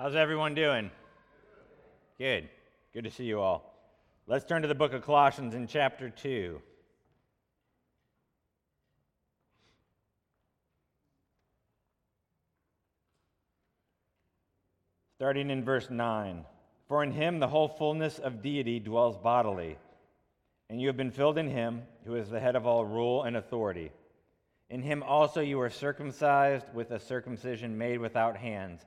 How's everyone doing? Good. Good to see you all. Let's turn to the book of Colossians in chapter 2. Starting in verse 9. For in him the whole fullness of deity dwells bodily, and you have been filled in him, who is the head of all rule and authority. In him also you were circumcised with a circumcision made without hands,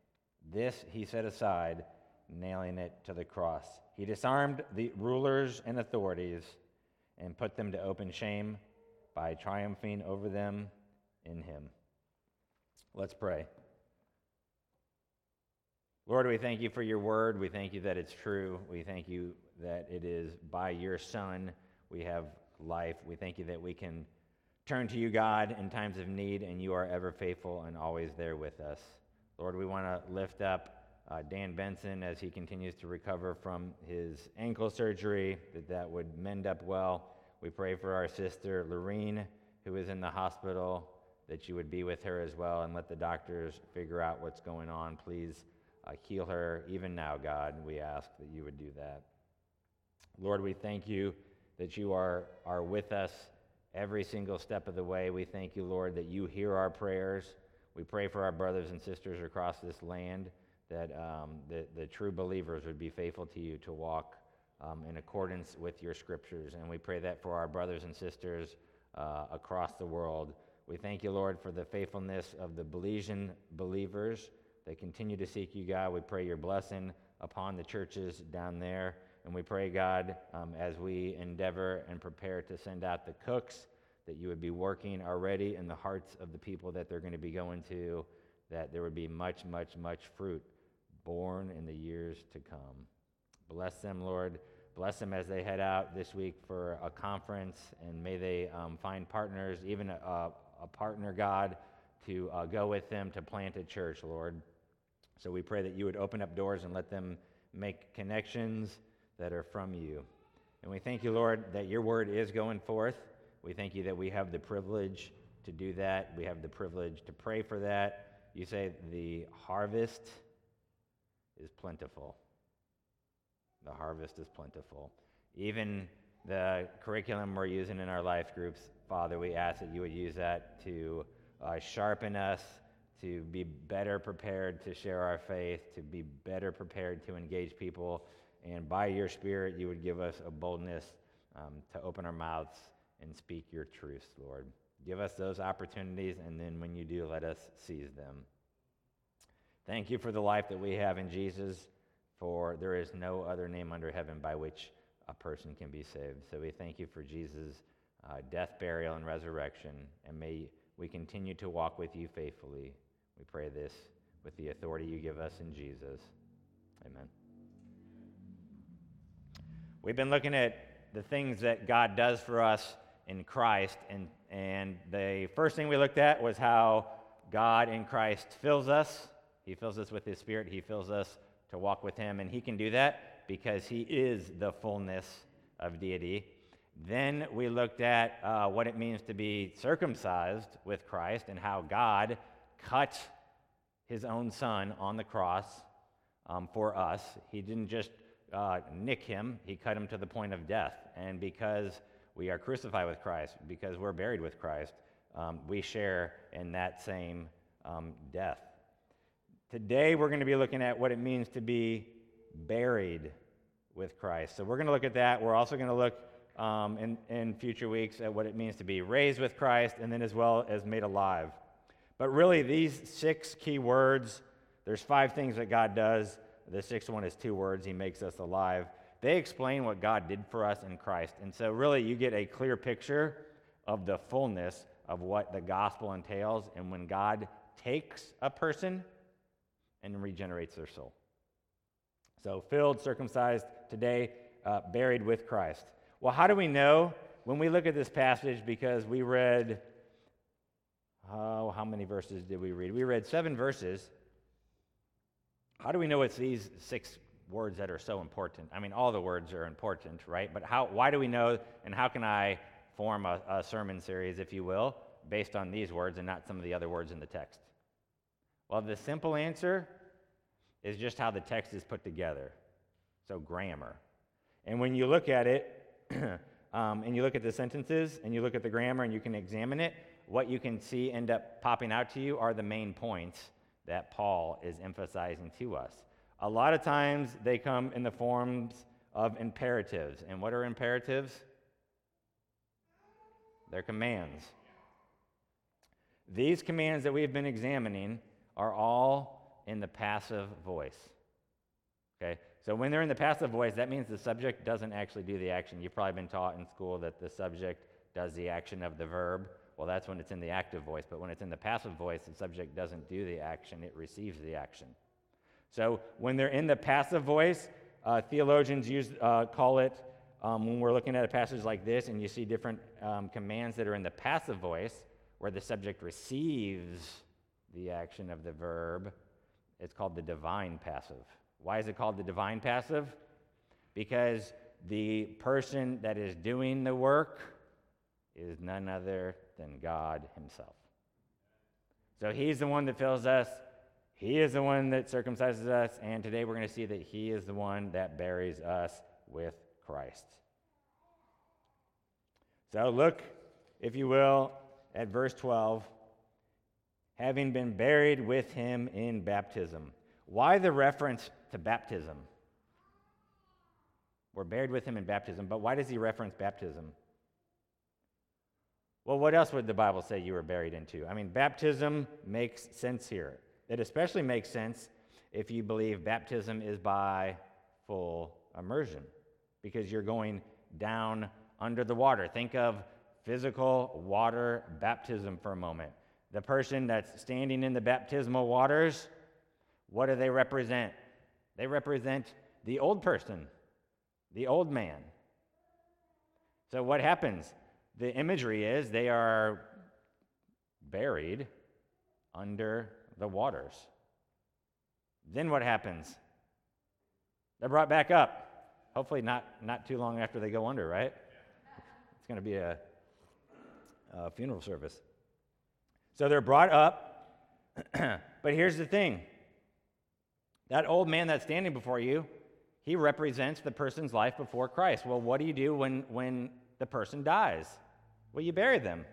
This he set aside, nailing it to the cross. He disarmed the rulers and authorities and put them to open shame by triumphing over them in him. Let's pray. Lord, we thank you for your word. We thank you that it's true. We thank you that it is by your Son we have life. We thank you that we can turn to you, God, in times of need, and you are ever faithful and always there with us. Lord, we want to lift up uh, Dan Benson as he continues to recover from his ankle surgery, that that would mend up well. We pray for our sister Lorene, who is in the hospital, that you would be with her as well and let the doctors figure out what's going on. Please uh, heal her even now, God. We ask that you would do that. Lord, we thank you that you are, are with us every single step of the way. We thank you, Lord, that you hear our prayers. We pray for our brothers and sisters across this land that um, the, the true believers would be faithful to you to walk um, in accordance with your scriptures. And we pray that for our brothers and sisters uh, across the world. We thank you, Lord, for the faithfulness of the Belizean believers that continue to seek you, God. We pray your blessing upon the churches down there. And we pray, God, um, as we endeavor and prepare to send out the cooks, that you would be working already in the hearts of the people that they're going to be going to, that there would be much, much, much fruit borne in the years to come. Bless them, Lord. Bless them as they head out this week for a conference, and may they um, find partners, even a, a partner, God, to uh, go with them to plant a church, Lord. So we pray that you would open up doors and let them make connections that are from you. And we thank you, Lord, that your word is going forth. We thank you that we have the privilege to do that. We have the privilege to pray for that. You say the harvest is plentiful. The harvest is plentiful. Even the curriculum we're using in our life groups, Father, we ask that you would use that to uh, sharpen us, to be better prepared to share our faith, to be better prepared to engage people. And by your Spirit, you would give us a boldness um, to open our mouths and speak your truths, Lord. Give us those opportunities, and then when you do, let us seize them. Thank you for the life that we have in Jesus, for there is no other name under heaven by which a person can be saved. So we thank you for Jesus' uh, death, burial, and resurrection, and may we continue to walk with you faithfully. We pray this with the authority you give us in Jesus. Amen. We've been looking at the things that God does for us in Christ, and, and the first thing we looked at was how God in Christ fills us he fills us with His Spirit. He fills us to walk with Him. And He can do that because He is the fullness of deity. Then we looked at uh, what it means to be circumcised with Christ and how God cut His own Son on the cross um, for us. He didn't just uh, nick him, He cut him to the point of death. And because we are crucified with Christ, because we're buried with Christ, um, we share in that same um, death. Today, we're going to be looking at what it means to be buried with Christ. So, we're going to look at that. We're also going to look um, in, in future weeks at what it means to be raised with Christ and then as well as made alive. But really, these six key words there's five things that God does. The sixth one is two words He makes us alive. They explain what God did for us in Christ. And so, really, you get a clear picture of the fullness of what the gospel entails. And when God takes a person, and regenerates their soul. So, filled, circumcised, today, uh, buried with Christ. Well, how do we know when we look at this passage? Because we read, oh, how many verses did we read? We read seven verses. How do we know it's these six words that are so important? I mean, all the words are important, right? But how, why do we know, and how can I form a, a sermon series, if you will, based on these words and not some of the other words in the text? Well, the simple answer is just how the text is put together. So, grammar. And when you look at it, um, and you look at the sentences, and you look at the grammar, and you can examine it, what you can see end up popping out to you are the main points that Paul is emphasizing to us. A lot of times they come in the forms of imperatives. And what are imperatives? They're commands. These commands that we've been examining are all in the passive voice. Okay? So when they're in the passive voice, that means the subject doesn't actually do the action. You've probably been taught in school that the subject does the action of the verb. Well, that's when it's in the active voice. But when it's in the passive voice, the subject doesn't do the action, it receives the action. So when they're in the passive voice, uh, theologians use, uh, call it, um, when we're looking at a passage like this and you see different um, commands that are in the passive voice, where the subject receives the action of the verb, it's called the divine passive. Why is it called the divine passive? Because the person that is doing the work is none other than God Himself. So He's the one that fills us, He is the one that circumcises us, and today we're going to see that He is the one that buries us with Christ. So look, if you will, at verse 12 having been buried with him in baptism. Why the reference to baptism? We're buried with him in baptism, but why does he reference baptism? Well, what else would the Bible say you were buried into? I mean, baptism makes sense here. It especially makes sense if you believe baptism is by full immersion, because you're going down under the water. Think of physical water baptism for a moment. The person that's standing in the baptismal waters, what do they represent? They represent the old person, the old man. So, what happens? The imagery is they are buried under the waters. Then what happens? They're brought back up. Hopefully, not, not too long after they go under, right? It's going to be a, a funeral service. So they're brought up. but here's the thing that old man that's standing before you, he represents the person's life before Christ. Well, what do you do when, when the person dies? Well, you bury them.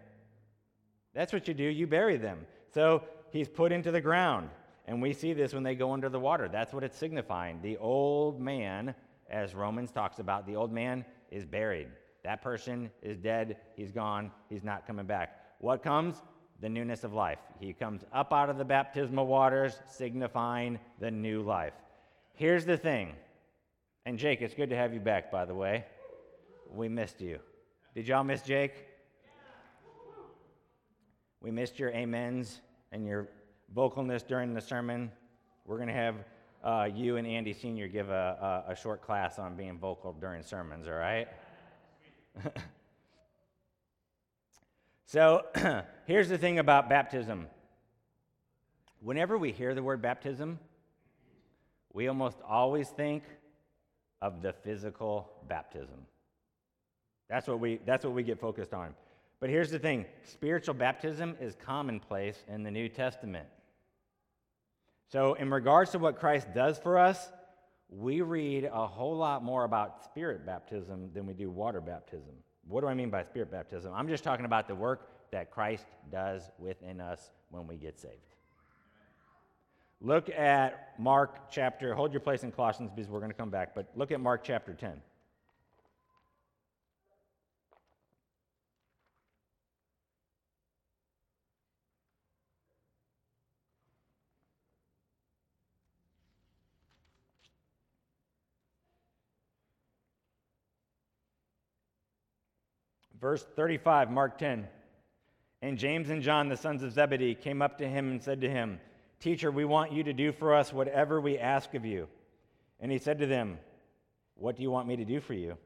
That's what you do, you bury them. So he's put into the ground. And we see this when they go under the water. That's what it's signifying. The old man, as Romans talks about, the old man is buried. That person is dead. He's gone. He's not coming back. What comes? the newness of life. He comes up out of the baptismal waters, signifying the new life. Here's the thing, and Jake, it's good to have you back, by the way. We missed you. Did y'all miss Jake? We missed your amens and your vocalness during the sermon. We're going to have uh, you and Andy Sr. give a, a, a short class on being vocal during sermons, all right? So here's the thing about baptism. Whenever we hear the word baptism, we almost always think of the physical baptism. That's what we, that's what we get focused on. But here's the thing spiritual baptism is commonplace in the New Testament. So, in regards to what Christ does for us, we read a whole lot more about spirit baptism than we do water baptism. What do I mean by spirit baptism? I'm just talking about the work that Christ does within us when we get saved. Look at Mark chapter, hold your place in Colossians because we're going to come back, but look at Mark chapter 10. Verse 35, Mark 10. And James and John, the sons of Zebedee, came up to him and said to him, Teacher, we want you to do for us whatever we ask of you. And he said to them, What do you want me to do for you?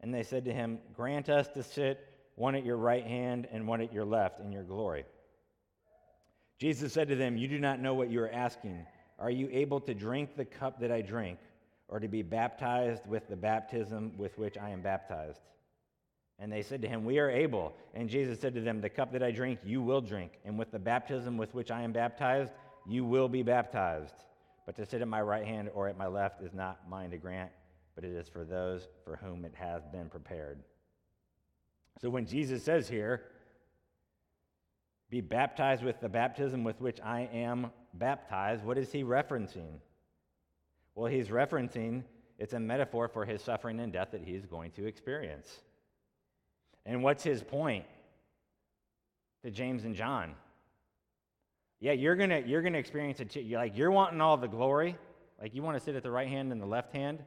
And they said to him, Grant us to sit one at your right hand and one at your left in your glory. Jesus said to them, You do not know what you are asking. Are you able to drink the cup that I drink, or to be baptized with the baptism with which I am baptized? And they said to him, We are able. And Jesus said to them, The cup that I drink, you will drink, and with the baptism with which I am baptized, you will be baptized. But to sit at my right hand or at my left is not mine to grant, but it is for those for whom it has been prepared. So when Jesus says here, be baptized with the baptism with which I am baptized, what is he referencing? Well, he's referencing it's a metaphor for his suffering and death that he's going to experience. And what's his point to James and John? Yeah, you're gonna you're gonna experience it too. You're like you're wanting all the glory, like you want to sit at the right hand and the left hand.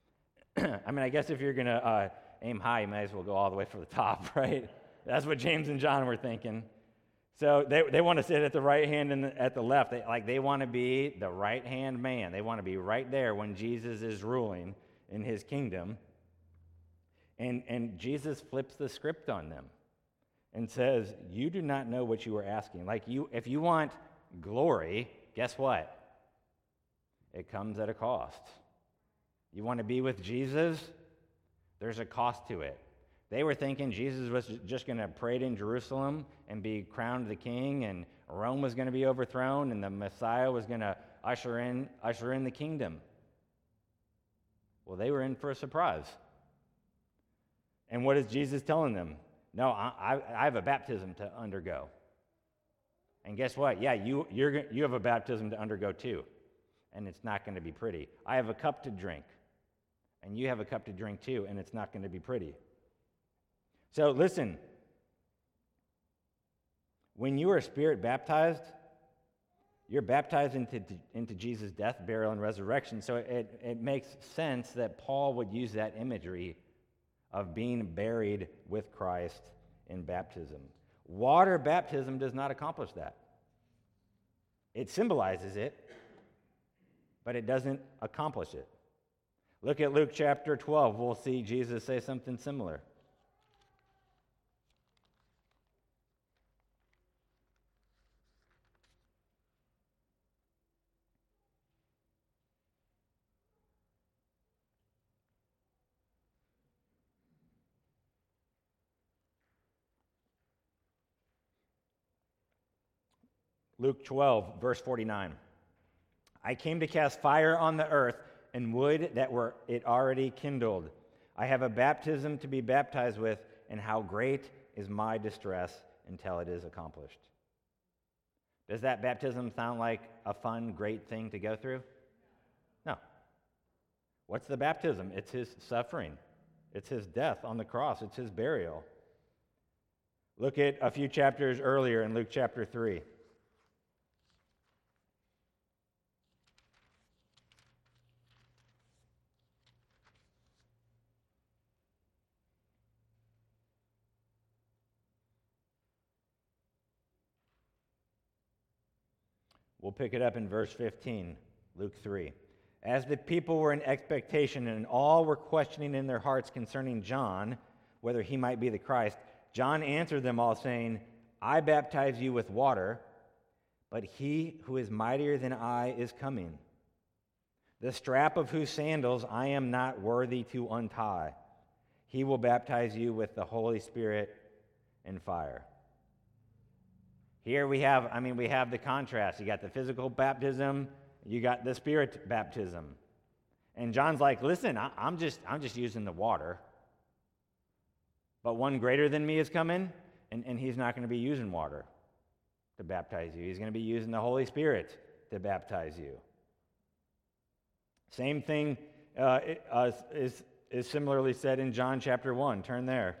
I mean, I guess if you're gonna uh, aim high, you might as well go all the way for the top, right? That's what James and John were thinking. So they, they want to sit at the right hand and the, at the left. They, like they want to be the right hand man. They want to be right there when Jesus is ruling in his kingdom. And, and Jesus flips the script on them and says, You do not know what you are asking. Like, you, if you want glory, guess what? It comes at a cost. You want to be with Jesus? There's a cost to it. They were thinking Jesus was just going to parade in Jerusalem and be crowned the king, and Rome was going to be overthrown, and the Messiah was going to usher in, usher in the kingdom. Well, they were in for a surprise. And what is Jesus telling them? No, I, I have a baptism to undergo. And guess what? Yeah, you, you're, you have a baptism to undergo too. And it's not going to be pretty. I have a cup to drink. And you have a cup to drink too, and it's not going to be pretty. So listen. When you are spirit baptized, you're baptized into, into Jesus' death, burial, and resurrection. So it, it makes sense that Paul would use that imagery of being buried with Christ in baptism. Water baptism does not accomplish that. It symbolizes it, but it doesn't accomplish it. Look at Luke chapter 12. We'll see Jesus say something similar. Luke 12, verse 49. I came to cast fire on the earth and would that were it already kindled. I have a baptism to be baptized with, and how great is my distress until it is accomplished. Does that baptism sound like a fun, great thing to go through? No. What's the baptism? It's his suffering, it's his death on the cross, it's his burial. Look at a few chapters earlier in Luke chapter 3. We'll pick it up in verse 15, Luke 3. As the people were in expectation and all were questioning in their hearts concerning John, whether he might be the Christ, John answered them all, saying, I baptize you with water, but he who is mightier than I is coming, the strap of whose sandals I am not worthy to untie. He will baptize you with the Holy Spirit and fire. Here we have, I mean, we have the contrast. You got the physical baptism, you got the spirit baptism. And John's like, listen, I, am just, I'm just using the water. But one greater than me is coming, and, and he's not going to be using water to baptize you. He's going to be using the Holy Spirit to baptize you. Same thing uh, uh, is, is similarly said in John chapter 1. Turn there.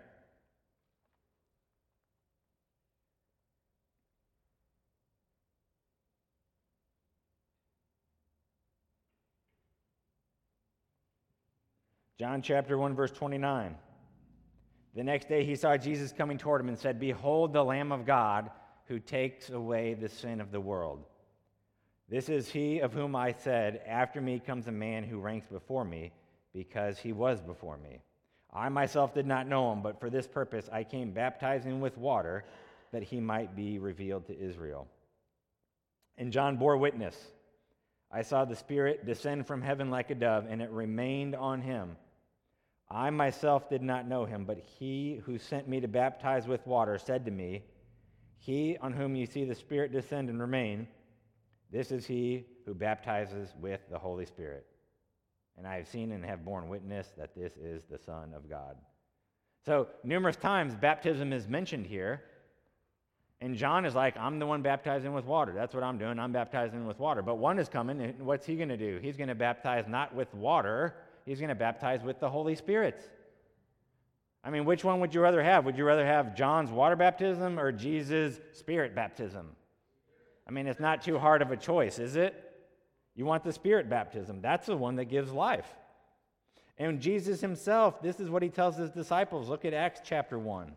John chapter 1, verse 29. The next day he saw Jesus coming toward him and said, Behold the Lamb of God who takes away the sin of the world. This is he of whom I said, After me comes a man who ranks before me, because he was before me. I myself did not know him, but for this purpose I came baptizing with water, that he might be revealed to Israel. And John bore witness. I saw the Spirit descend from heaven like a dove, and it remained on him. I myself did not know him, but he who sent me to baptize with water said to me, He on whom you see the Spirit descend and remain, this is he who baptizes with the Holy Spirit. And I have seen and have borne witness that this is the Son of God. So, numerous times baptism is mentioned here. And John is like, I'm the one baptizing with water. That's what I'm doing. I'm baptizing with water. But one is coming, and what's he going to do? He's going to baptize not with water, he's going to baptize with the Holy Spirit. I mean, which one would you rather have? Would you rather have John's water baptism or Jesus' spirit baptism? I mean, it's not too hard of a choice, is it? You want the spirit baptism. That's the one that gives life. And Jesus himself, this is what he tells his disciples. Look at Acts chapter 1.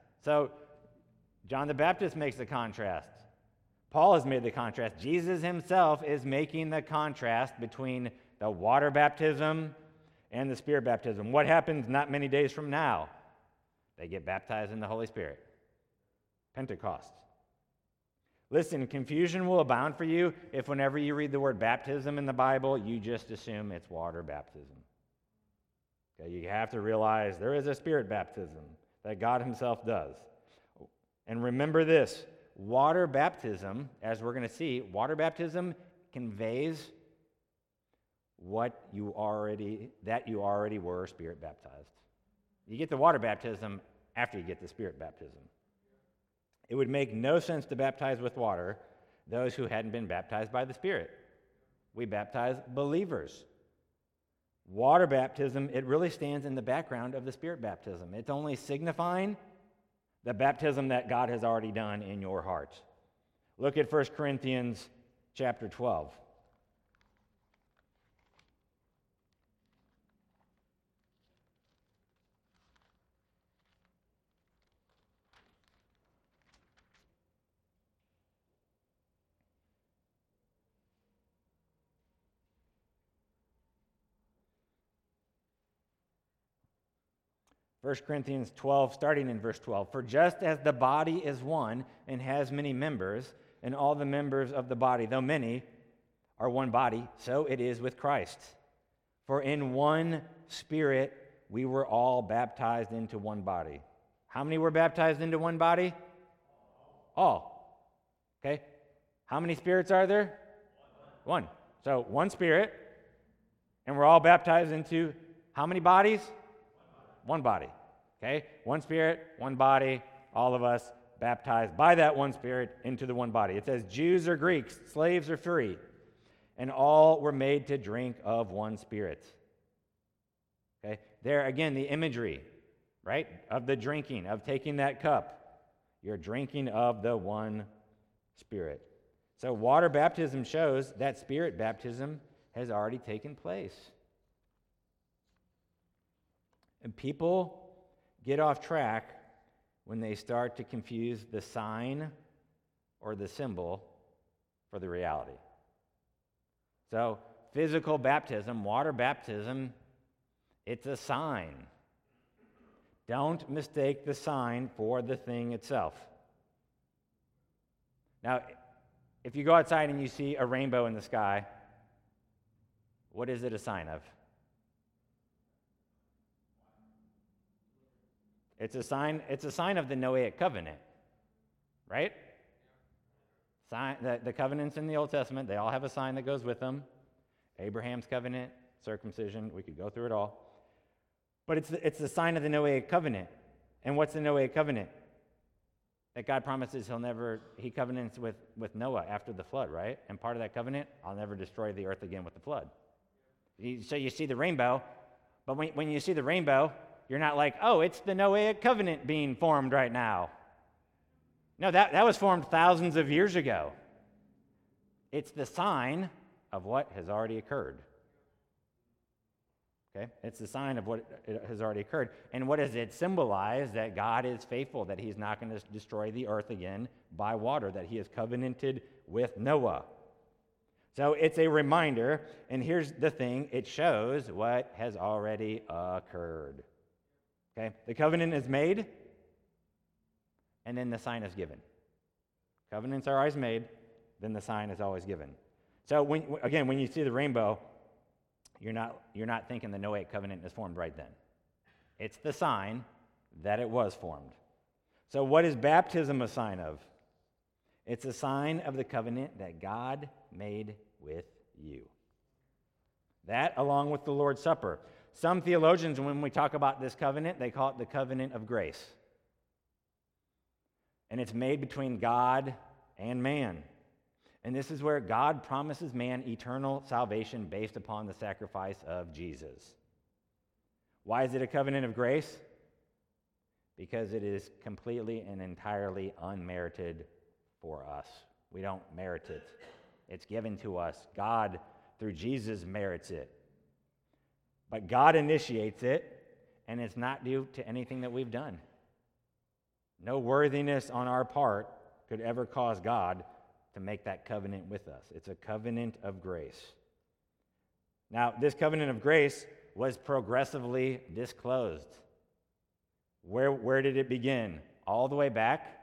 So, John the Baptist makes the contrast. Paul has made the contrast. Jesus himself is making the contrast between the water baptism and the spirit baptism. What happens not many days from now? They get baptized in the Holy Spirit. Pentecost. Listen, confusion will abound for you if, whenever you read the word baptism in the Bible, you just assume it's water baptism. Okay, you have to realize there is a spirit baptism that God Himself does. And remember this water baptism, as we're going to see, water baptism conveys what you already that you already were spirit baptized. You get the water baptism after you get the spirit baptism. It would make no sense to baptize with water those who hadn't been baptized by the Spirit. We baptize believers. Water baptism, it really stands in the background of the Spirit baptism. It's only signifying the baptism that God has already done in your heart. Look at 1 Corinthians chapter 12. 1 Corinthians 12, starting in verse 12. For just as the body is one and has many members, and all the members of the body, though many, are one body, so it is with Christ. For in one spirit we were all baptized into one body. How many were baptized into one body? All. Okay? How many spirits are there? One. So one spirit, and we're all baptized into how many bodies? one body. Okay? One spirit, one body, all of us baptized by that one spirit into the one body. It says Jews or Greeks, slaves or free, and all were made to drink of one spirit. Okay? There again, the imagery, right? Of the drinking, of taking that cup. You're drinking of the one spirit. So, water baptism shows that spirit baptism has already taken place. And people get off track when they start to confuse the sign or the symbol for the reality. So, physical baptism, water baptism, it's a sign. Don't mistake the sign for the thing itself. Now, if you go outside and you see a rainbow in the sky, what is it a sign of? It's a sign, it's a sign of the Noahic covenant, right? Sign, the, the covenants in the Old Testament, they all have a sign that goes with them. Abraham's covenant, circumcision, we could go through it all. But it's the, it's the sign of the Noahic covenant. And what's the Noahic covenant? That God promises he'll never, he covenants with, with Noah after the flood, right? And part of that covenant, I'll never destroy the earth again with the flood. So you see the rainbow, but when, when you see the rainbow, you're not like, oh, it's the Noahic covenant being formed right now. No, that, that was formed thousands of years ago. It's the sign of what has already occurred. Okay? It's the sign of what has already occurred. And what does it symbolize? That God is faithful, that He's not going to destroy the earth again by water, that He has covenanted with Noah. So it's a reminder, and here's the thing it shows what has already occurred. Okay? The covenant is made, and then the sign is given. Covenants are always made, then the sign is always given. So when, again, when you see the rainbow, you're not, you're not thinking the Noahic covenant is formed right then. It's the sign that it was formed. So what is baptism a sign of? It's a sign of the covenant that God made with you. That, along with the Lord's Supper. Some theologians, when we talk about this covenant, they call it the covenant of grace and it's made between God and man. And this is where God promises man eternal salvation based upon the sacrifice of Jesus. Why is it a covenant of grace? Because it is completely and entirely unmerited for us. We don't merit it, it's given to us. God, through Jesus, merits it. But God initiates it, and it's not due to anything that we've done. No worthiness on our part could ever cause God to make that covenant with us. It's a covenant of grace. Now, this covenant of grace was progressively disclosed. Where, where did it begin? All the way back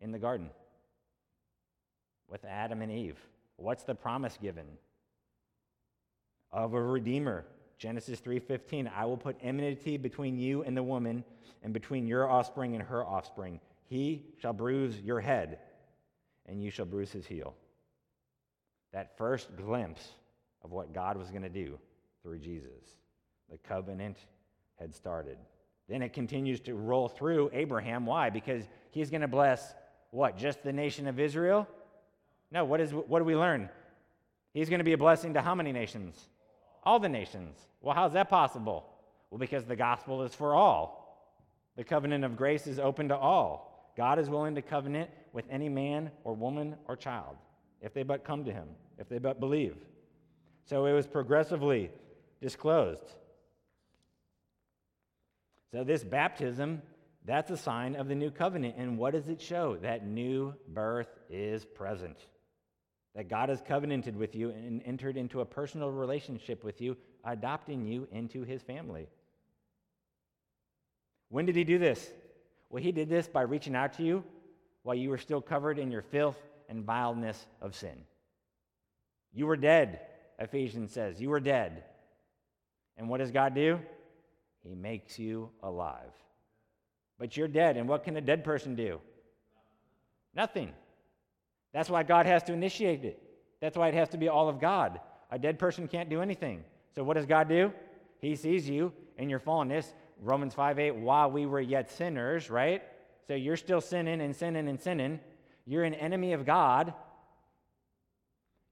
in the garden with Adam and Eve. What's the promise given? Of a redeemer Genesis 3:15, I will put enmity between you and the woman and between your offspring and her offspring. He shall bruise your head and you shall bruise his heel. That first glimpse of what God was going to do through Jesus. The covenant had started. Then it continues to roll through Abraham. Why? Because he's going to bless what? Just the nation of Israel? No, what, is, what do we learn? He's going to be a blessing to how many nations? All the nations. Well, how's that possible? Well, because the gospel is for all. The covenant of grace is open to all. God is willing to covenant with any man or woman or child if they but come to him, if they but believe. So it was progressively disclosed. So this baptism, that's a sign of the new covenant. And what does it show? That new birth is present. That God has covenanted with you and entered into a personal relationship with you adopting you into his family. When did he do this? Well, he did this by reaching out to you while you were still covered in your filth and vileness of sin. You were dead, Ephesians says. You were dead. And what does God do? He makes you alive. But you're dead, and what can a dead person do? Nothing. That's why God has to initiate it. That's why it has to be all of God. A dead person can't do anything. So what does God do? He sees you in your fallenness. Romans 5 8, while we were yet sinners, right? So you're still sinning and sinning and sinning. You're an enemy of God.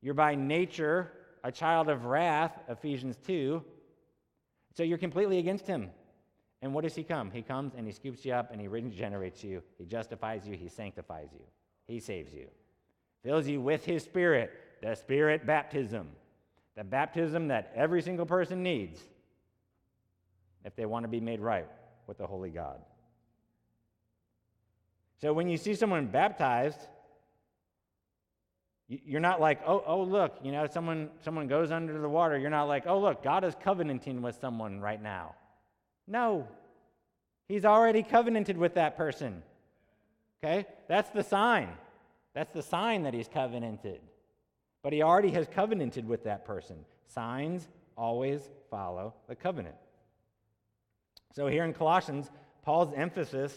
You're by nature a child of wrath, Ephesians 2. So you're completely against him. And what does he come? He comes and he scoops you up and he regenerates you. He justifies you. He sanctifies you. He saves you. Fills you with his spirit, the spirit baptism the baptism that every single person needs if they want to be made right with the Holy God. So when you see someone baptized, you're not like, oh, oh, look, you know, someone, someone goes under the water. You're not like, oh, look, God is covenanting with someone right now. No, He's already covenanted with that person. Okay? That's the sign. That's the sign that He's covenanted. But he already has covenanted with that person. Signs always follow the covenant. So here in Colossians, Paul's emphasis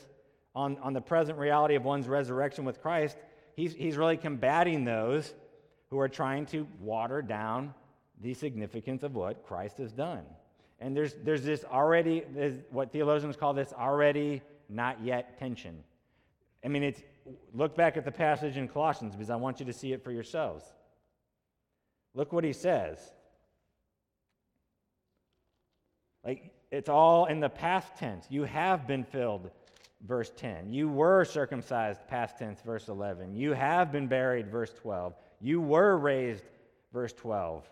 on, on the present reality of one's resurrection with Christ, he's, he's really combating those who are trying to water down the significance of what Christ has done. And there's, there's this already, there's what theologians call this already not yet tension. I mean, it's, look back at the passage in Colossians because I want you to see it for yourselves. Look what he says. Like, it's all in the past tense. You have been filled, verse 10. You were circumcised, past tense, verse 11. You have been buried, verse 12. You were raised, verse 12.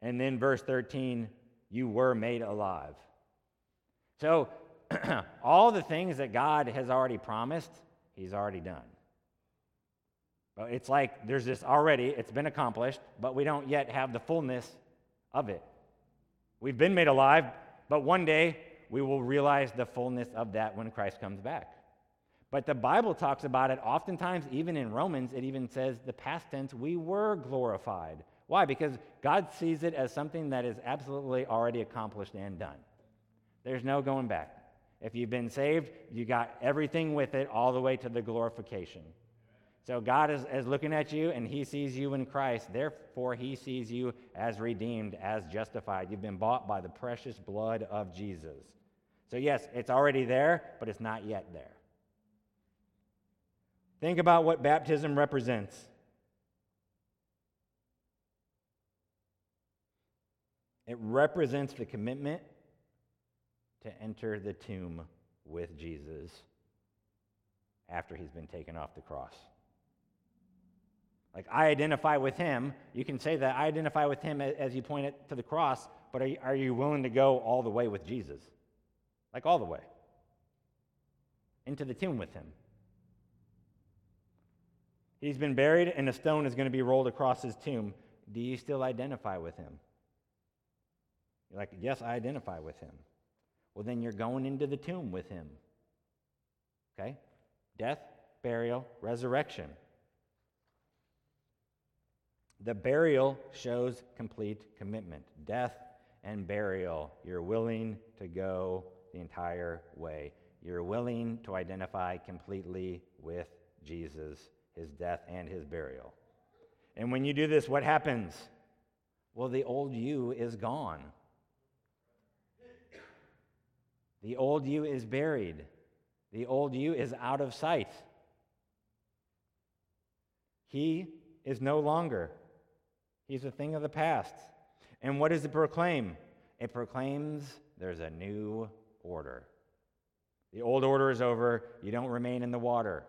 And then verse 13, you were made alive. So, all the things that God has already promised, He's already done. But it's like there's this already, it's been accomplished, but we don't yet have the fullness of it. We've been made alive, but one day we will realize the fullness of that when Christ comes back. But the Bible talks about it oftentimes, even in Romans, it even says the past tense, we were glorified. Why? Because God sees it as something that is absolutely already accomplished and done. There's no going back. If you've been saved, you got everything with it all the way to the glorification. So God is, is looking at you and he sees you in Christ. Therefore, he sees you as redeemed, as justified. You've been bought by the precious blood of Jesus. So, yes, it's already there, but it's not yet there. Think about what baptism represents. It represents the commitment to enter the tomb with Jesus after he's been taken off the cross. Like, I identify with him. You can say that I identify with him as you point it to the cross, but are you, are you willing to go all the way with Jesus? Like, all the way into the tomb with him. He's been buried, and a stone is going to be rolled across his tomb. Do you still identify with him? You're like, yes, I identify with him. Well, then you're going into the tomb with him. Okay? Death, burial, resurrection. The burial shows complete commitment. Death and burial. You're willing to go the entire way. You're willing to identify completely with Jesus, his death and his burial. And when you do this, what happens? Well, the old you is gone. The old you is buried. The old you is out of sight. He is no longer. He's a thing of the past. And what does it proclaim? It proclaims there's a new order. The old order is over. You don't remain in the water.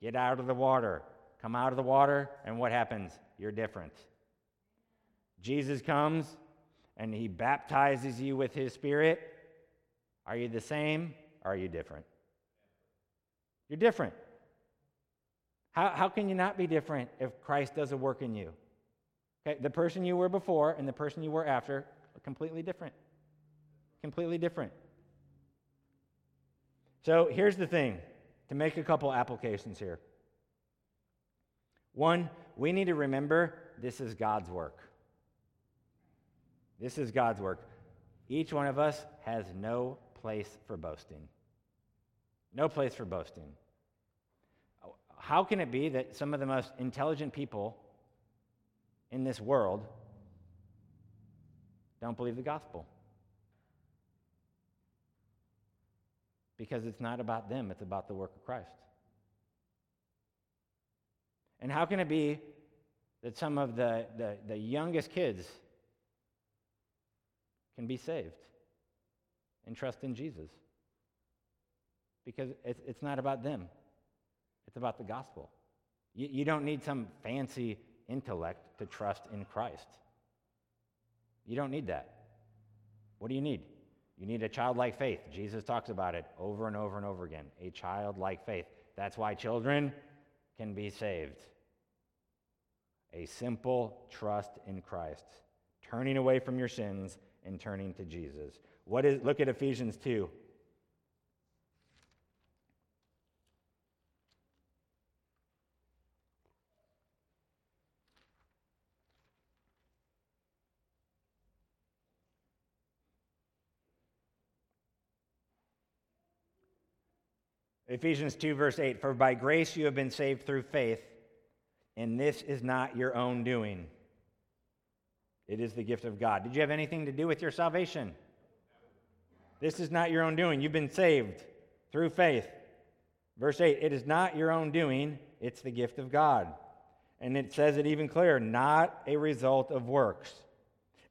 Get out of the water. Come out of the water, and what happens? You're different. Jesus comes and he baptizes you with his spirit. Are you the same? Are you different? You're different. How, how can you not be different if Christ does a work in you? Okay, the person you were before and the person you were after are completely different. Completely different. So here's the thing to make a couple applications here. One, we need to remember this is God's work. This is God's work. Each one of us has no place for boasting. No place for boasting. How can it be that some of the most intelligent people in this world don't believe the gospel? because it's not about them, it's about the work of Christ. And how can it be that some of the, the, the youngest kids can be saved and trust in Jesus? Because it's, it's not about them, it's about the gospel. You, you don't need some fancy intellect to trust in Christ. You don't need that. What do you need? You need a childlike faith. Jesus talks about it over and over and over again. A childlike faith. That's why children can be saved. A simple trust in Christ, turning away from your sins and turning to Jesus. What is look at Ephesians 2. Ephesians 2, verse 8 For by grace you have been saved through faith, and this is not your own doing. It is the gift of God. Did you have anything to do with your salvation? This is not your own doing. You've been saved through faith. Verse 8 It is not your own doing, it's the gift of God. And it says it even clearer not a result of works.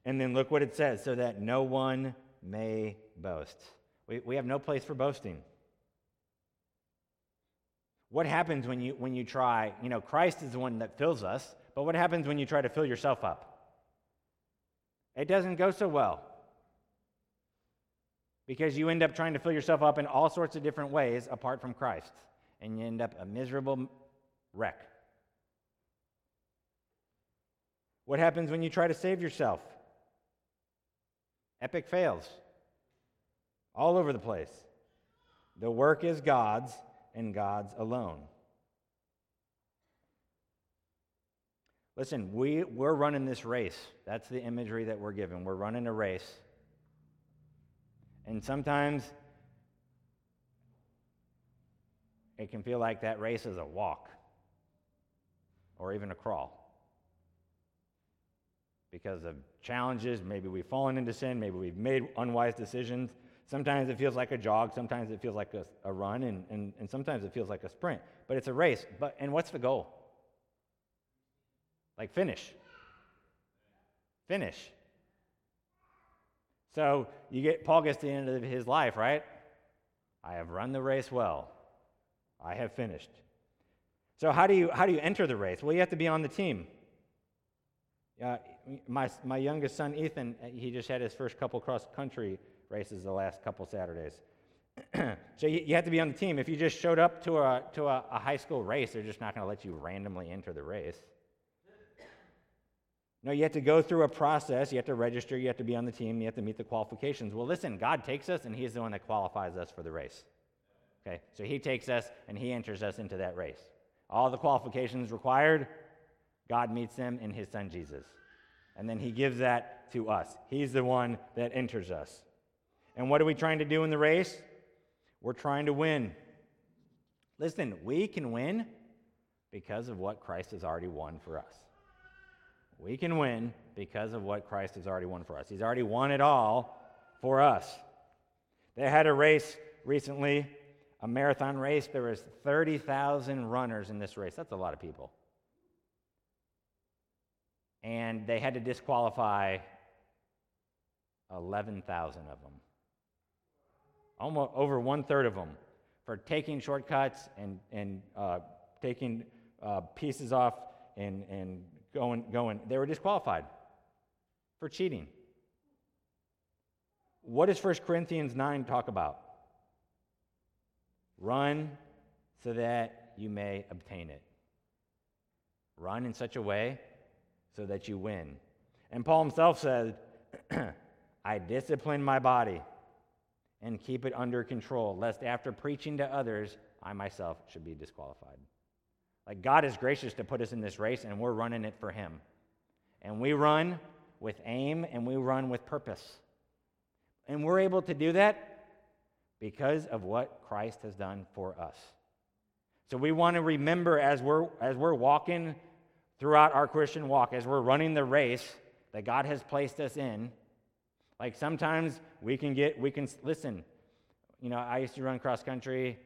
And then look what it says so that no one may boast. We, we have no place for boasting. What happens when you, when you try? You know, Christ is the one that fills us, but what happens when you try to fill yourself up? It doesn't go so well. Because you end up trying to fill yourself up in all sorts of different ways apart from Christ, and you end up a miserable wreck. What happens when you try to save yourself? Epic fails all over the place. The work is God's and God's alone. Listen, we, we're running this race. That's the imagery that we're given. We're running a race. And sometimes it can feel like that race is a walk or even a crawl because of challenges. Maybe we've fallen into sin. Maybe we've made unwise decisions. Sometimes it feels like a jog. Sometimes it feels like a, a run. And, and, and sometimes it feels like a sprint. But it's a race. But, and what's the goal? Like finish. Finish. So you get Paul gets to the end of his life, right? I have run the race well. I have finished. So how do you how do you enter the race? Well, you have to be on the team. Uh, my, my youngest son, Ethan, uh, he just had his first couple cross country races the last couple Saturdays. so you, you, have to be on the team. If you just showed up to a, to a, a high school race, they're just not going to let you randomly enter the race. No, you have to go through a process. You have to register. You have to be on the team. You have to meet the qualifications. Well, listen, God takes us, and He's the one that qualifies us for the race. Okay, so He takes us and He enters us into that race. All the qualifications required, God meets them in His Son Jesus. And then he gives that to us. He's the one that enters us. And what are we trying to do in the race? We're trying to win. Listen, we can win because of what Christ has already won for us. We can win because of what Christ has already won for us. He's already won it all for us. They had a race recently, a marathon race. There was 30,000 runners in this race. That's a lot of people and they had to disqualify 11,000 of them. Almost over one third of them for taking shortcuts and, and uh, taking uh, pieces off and, and going, going. They were disqualified for cheating. What does 1 Corinthians 9 talk about? Run so that you may obtain it. Run in such a way so that you win. And Paul himself said, I discipline my body and keep it under control, lest after preaching to others, I myself should be disqualified. Like God is gracious to put us in this race, and we're running it for Him. And we run with aim and we run with purpose. And we're able to do that because of what Christ has done for us. So we want to remember as we're, as we're walking throughout our Christian walk as we're running the race that God has placed us in. Like sometimes we can get, we can, listen, you know, I used to run cross country.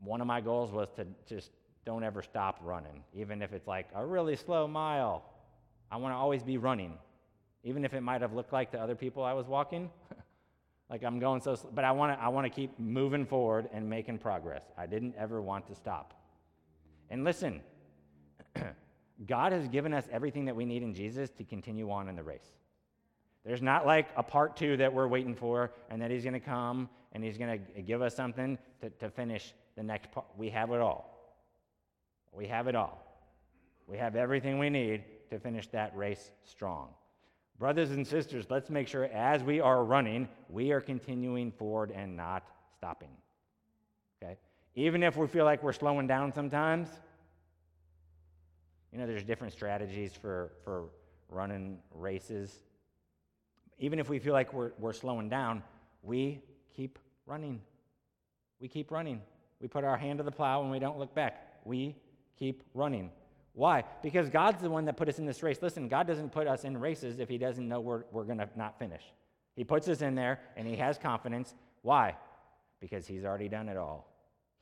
One of my goals was to just don't ever stop running, even if it's like a really slow mile. I want to always be running, even if it might have looked like to other people I was walking. like I'm going so, slow, but I want to, I want to keep moving forward and making progress. I didn't ever want to stop. And listen, God has given us everything that we need in Jesus to continue on in the race. There's not like a part two that we're waiting for and that He's going to come and He's going to give us something to, to finish the next part. We have it all. We have it all. We have everything we need to finish that race strong. Brothers and sisters, let's make sure as we are running, we are continuing forward and not stopping. Okay? Even if we feel like we're slowing down sometimes, you know, there's different strategies for, for running races. Even if we feel like we're, we're slowing down, we keep running. We keep running. We put our hand to the plow and we don't look back. We keep running. Why? Because God's the one that put us in this race. Listen, God doesn't put us in races if He doesn't know we're, we're going to not finish. He puts us in there and He has confidence. Why? Because He's already done it all.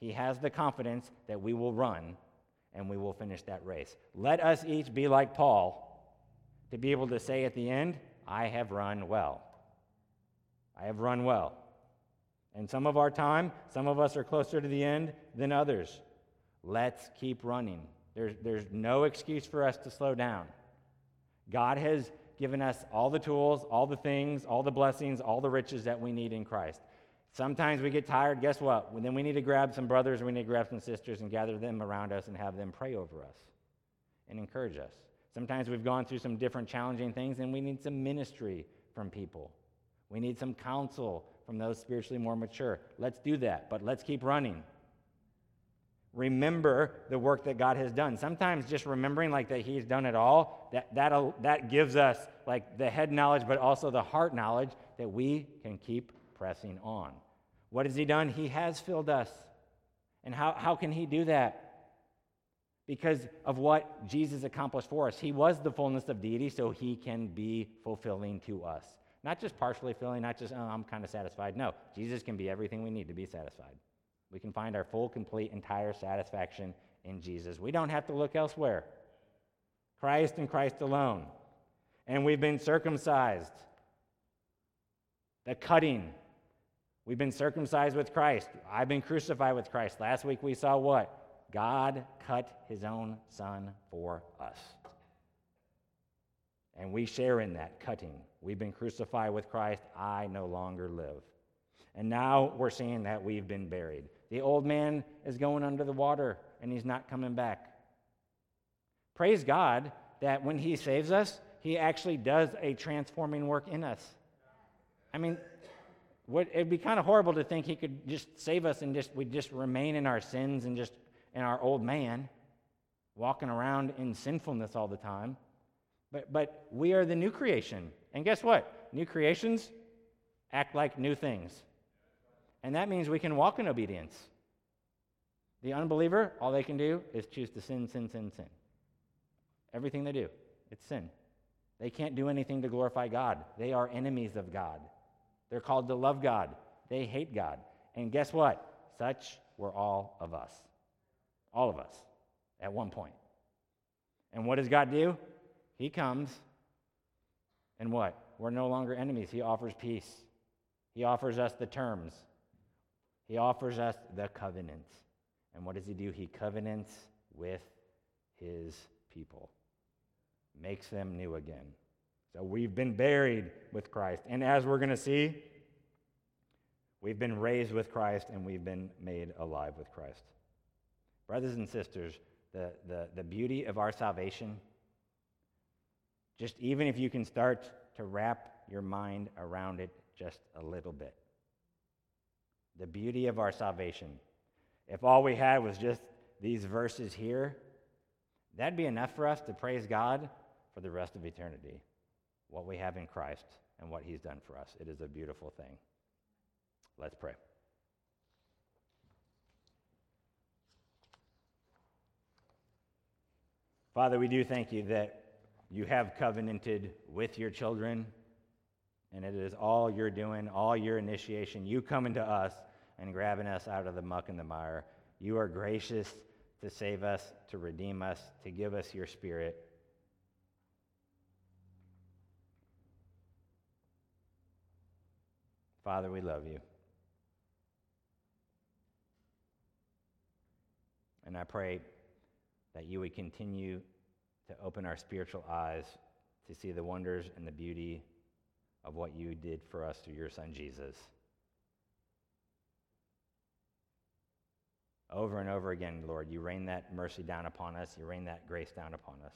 He has the confidence that we will run and we will finish that race. Let us each be like Paul to be able to say at the end, I have run well. I have run well. And some of our time, some of us are closer to the end than others. Let's keep running. There's, there's no excuse for us to slow down. God has given us all the tools, all the things, all the blessings, all the riches that we need in Christ. Sometimes we get tired. Guess what? Then we need to grab some brothers, we need to grab some sisters and gather them around us and have them pray over us and encourage us. Sometimes we've gone through some different challenging things and we need some ministry from people. We need some counsel from those spiritually more mature. Let's do that, but let's keep running. Remember the work that God has done. Sometimes just remembering like that He's done it all, that, that, that gives us like the head knowledge, but also the heart knowledge that we can keep pressing on. What has He done? He has filled us. And how, how can He do that? Because of what Jesus accomplished for us. He was the fullness of deity, so He can be fulfilling to us. Not just partially filling, not just, oh, I'm kind of satisfied. No, Jesus can be everything we need to be satisfied. We can find our full, complete, entire satisfaction in Jesus. We don't have to look elsewhere. Christ and Christ alone. And we've been circumcised. The cutting. We've been circumcised with Christ. I've been crucified with Christ. Last week we saw what? God cut his own son for us. And we share in that cutting. We've been crucified with Christ. I no longer live. And now we're seeing that we've been buried. The old man is going under the water and he's not coming back. Praise God that when he saves us, he actually does a transforming work in us. I mean, what, it'd be kind of horrible to think he could just save us and just we just remain in our sins and just in our old man, walking around in sinfulness all the time. But, but we are the new creation. And guess what? New creations act like new things. And that means we can walk in obedience. The unbeliever, all they can do is choose to sin, sin, sin, sin. Everything they do, it's sin. They can't do anything to glorify God. They are enemies of God. They're called to love God. They hate God. And guess what? Such were all of us. All of us at one point. And what does God do? He comes, and what? We're no longer enemies. He offers peace. He offers us the terms. He offers us the covenant. And what does he do? He covenants with his people, makes them new again. So we've been buried with Christ. And as we're going to see, we've been raised with Christ and we've been made alive with Christ. Brothers and sisters, the, the, the beauty of our salvation just even if you can start to wrap your mind around it just a little bit. The beauty of our salvation. If all we had was just these verses here, that'd be enough for us to praise God for the rest of eternity. What we have in Christ and what He's done for us. It is a beautiful thing. Let's pray. Father, we do thank you that you have covenanted with your children, and it is all you're doing, all your initiation. You coming to us and grabbing us out of the muck and the mire. You are gracious to save us, to redeem us, to give us your spirit. Father, we love you. And I pray that you would continue to open our spiritual eyes to see the wonders and the beauty of what you did for us through your son Jesus. Over and over again, Lord, you rain that mercy down upon us, you rain that grace down upon us.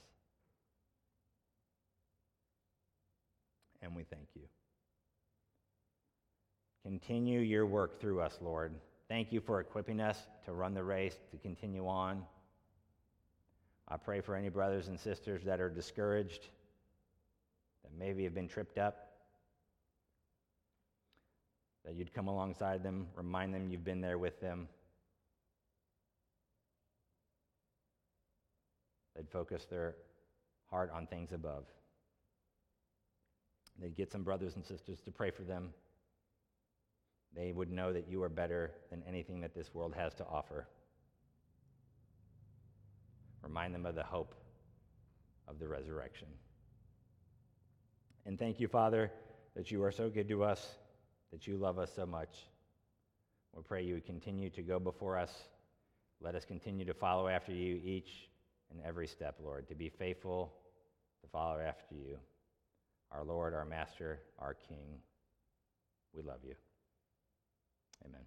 And we thank you. Continue your work through us, Lord. Thank you for equipping us to run the race, to continue on. I pray for any brothers and sisters that are discouraged, that maybe have been tripped up, that you'd come alongside them, remind them you've been there with them, focus their heart on things above. They'd get some brothers and sisters to pray for them. They would know that you are better than anything that this world has to offer. Remind them of the hope of the resurrection. And thank you, Father, that you are so good to us, that you love us so much. We pray you would continue to go before us. Let us continue to follow after you each and every step, Lord, to be faithful, to follow after you. Our Lord, our Master, our King, we love you. Amen.